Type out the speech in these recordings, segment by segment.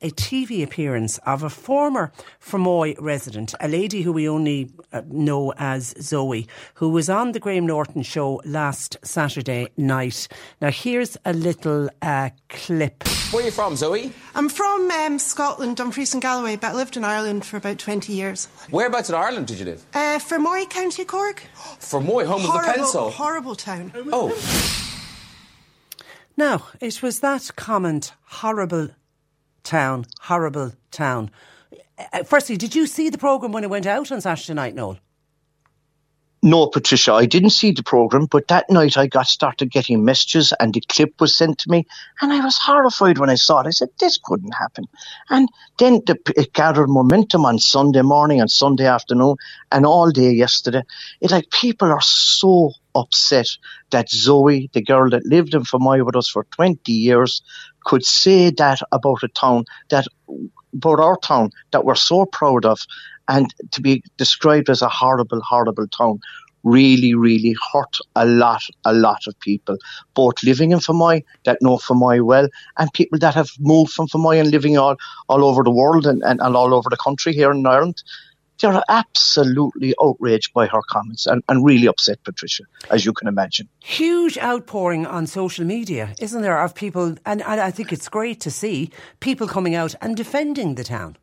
A TV appearance of a former Fermoy resident, a lady who we only uh, know as Zoe, who was on the Graham Norton show last Saturday night. Now, here's a little uh, clip. Where are you from, Zoe? I'm from um, Scotland, Dumfries and Galloway, but I lived in Ireland for about 20 years. Whereabouts in Ireland did you live? Uh, Fermoy, County Cork. Fermoy, home horrible, of the pencil. Horrible town. Oh. Now, it was that comment, horrible town, horrible town. Uh, firstly, did you see the programme when it went out on Saturday night, Noel? No, Patricia, I didn't see the program, but that night I got started getting messages and the clip was sent to me, and I was horrified when I saw it. I said, "This couldn't happen." And then the, it gathered momentum on Sunday morning and Sunday afternoon, and all day yesterday. It's like people are so upset that Zoe, the girl that lived in Fermoy with us for twenty years, could say that about a town that about our town that we're so proud of and to be described as a horrible, horrible town really, really hurt a lot, a lot of people, both living in Fermoy that know Fermoy well, and people that have moved from Fermoy and living all, all over the world and, and, and all over the country here in Ireland. They're absolutely outraged by her comments and, and really upset, Patricia, as you can imagine. Huge outpouring on social media, isn't there, of people, and, and I think it's great to see people coming out and defending the town.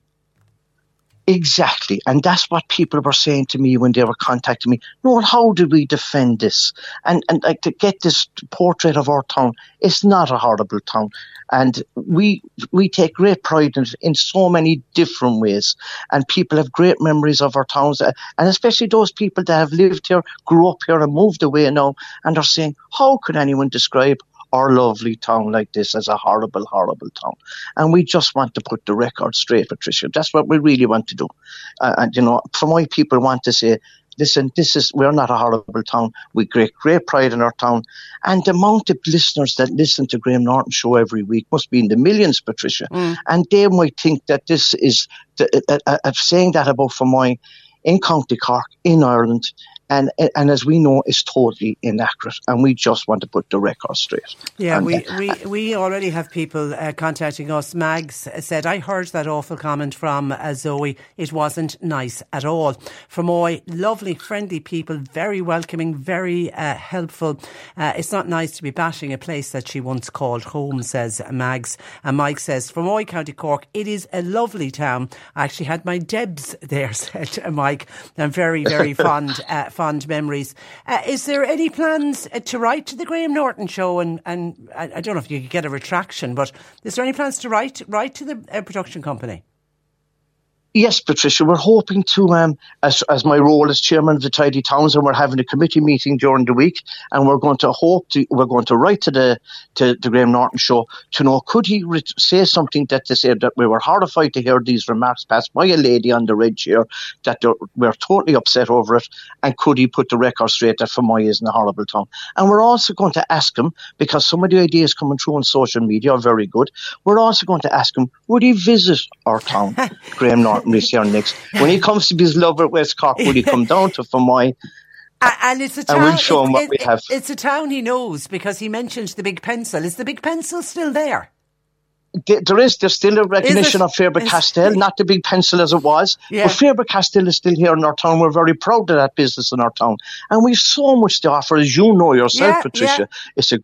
Exactly. And that's what people were saying to me when they were contacting me. No, how do we defend this? And and like to get this portrait of our town, it's not a horrible town. And we we take great pride in it in so many different ways. And people have great memories of our towns. Uh, and especially those people that have lived here, grew up here and moved away now and are saying, How could anyone describe our lovely town like this as a horrible, horrible town. And we just want to put the record straight, Patricia. That's what we really want to do. Uh, and, you know, Fermoy people want to say, listen, this is, we're not a horrible town. We great, great pride in our town. And the amount of listeners that listen to Graham Norton show every week must be in the millions, Patricia. Mm. And they might think that this is, the, uh, uh, uh, saying that about Fermoy in County Cork, in Ireland, and and as we know, it's totally inaccurate, and we just want to put the record straight. Yeah, and, we, uh, we we already have people uh, contacting us. Mags said, "I heard that awful comment from uh, Zoe. It wasn't nice at all." Fermoy, lovely, friendly people, very welcoming, very uh, helpful. Uh, it's not nice to be bashing a place that she once called home," says Mags. And Mike says, "Fermoy, County Cork, it is a lovely town. I actually had my Debs there," said Mike. I'm very very fond. Fond memories. Uh, is there any plans uh, to write to the Graham Norton show? And, and I, I, don't know if you could get a retraction, but is there any plans to write write to the uh, production company? Yes, Patricia, we're hoping to, um, as, as my role as chairman of the Tidy Towns, and we're having a committee meeting during the week, and we're going to hope to, we're going to write to the to the Graham Norton show to know could he re- say something that they said that we were horrified to hear these remarks passed by a lady on the ridge here that we're totally upset over it, and could he put the record straight that Fermoy isn't a horrible town? And we're also going to ask him because some of the ideas coming through on social media are very good. We're also going to ask him would he visit our town, Graham Norton? Year next. When he comes to be his lover at West Cork, will he come down to Fermoy? And it's a town. We'll show him it, what it, we have. It's a town he knows because he mentioned the big pencil. Is the big pencil still there? There is. There's still a recognition of Faber Castell, not the big pencil as it was. Yeah. But Faber Castell is still here in our town. We're very proud of that business in our town. And we've so much to offer, as you know yourself, Yeah, Patricia. yeah. It's a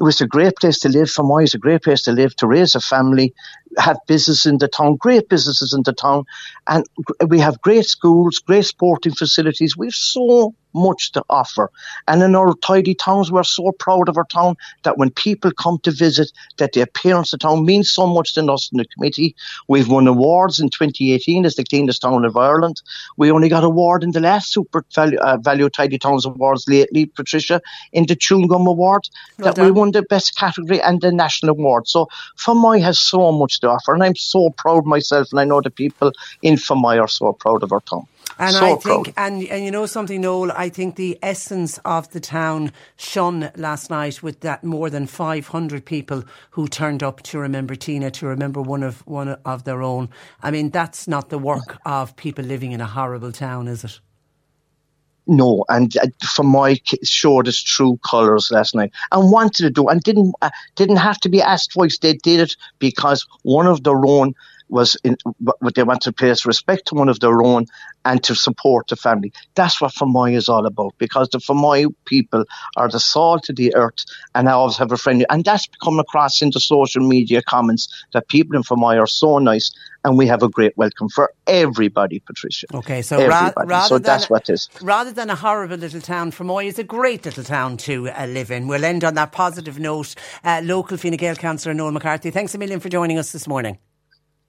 it was a great place to live. For me, it's a great place to live, to raise a family, have business in the town, great businesses in the town, and we have great schools, great sporting facilities. We've so much to offer. And in our tidy towns, we're so proud of our town that when people come to visit, that the appearance of the town means so much to us in the committee. We've won awards in 2018 as the cleanest town of Ireland. We only got award in the last Super Value, uh, value Tidy Towns Awards lately, Patricia, in the Chewing Gum Award, well that done. we won the best category and the national award. So Fermoy has so much to offer, and I'm so proud myself, and I know the people in Fermoy are so proud of our town. And so I think, and, and you know something, Noel, I think the essence of the town shone last night with that more than 500 people who turned up to remember Tina, to remember one of one of their own. I mean, that's not the work of people living in a horrible town, is it? No, and uh, Fermoy showed its true colours last night and wanted to do, and didn't uh, didn't have to be asked twice. They did it because one of their own was in what they want to pay respect to one of their own and to support the family. That's what Fermoy is all about because the Fermoy people are the salt of the earth and I always have a friend. And that's come across in the social media comments that people in Fermoy are so nice and we have a great welcome for everybody, Patricia. Okay, so ra- rather so than, that's what it is. Rather than a horrible little town, Fermoy is a great little town to uh, live in. We'll end on that positive note. Uh, local Fine Gael councillor Noel McCarthy, thanks a million for joining us this morning.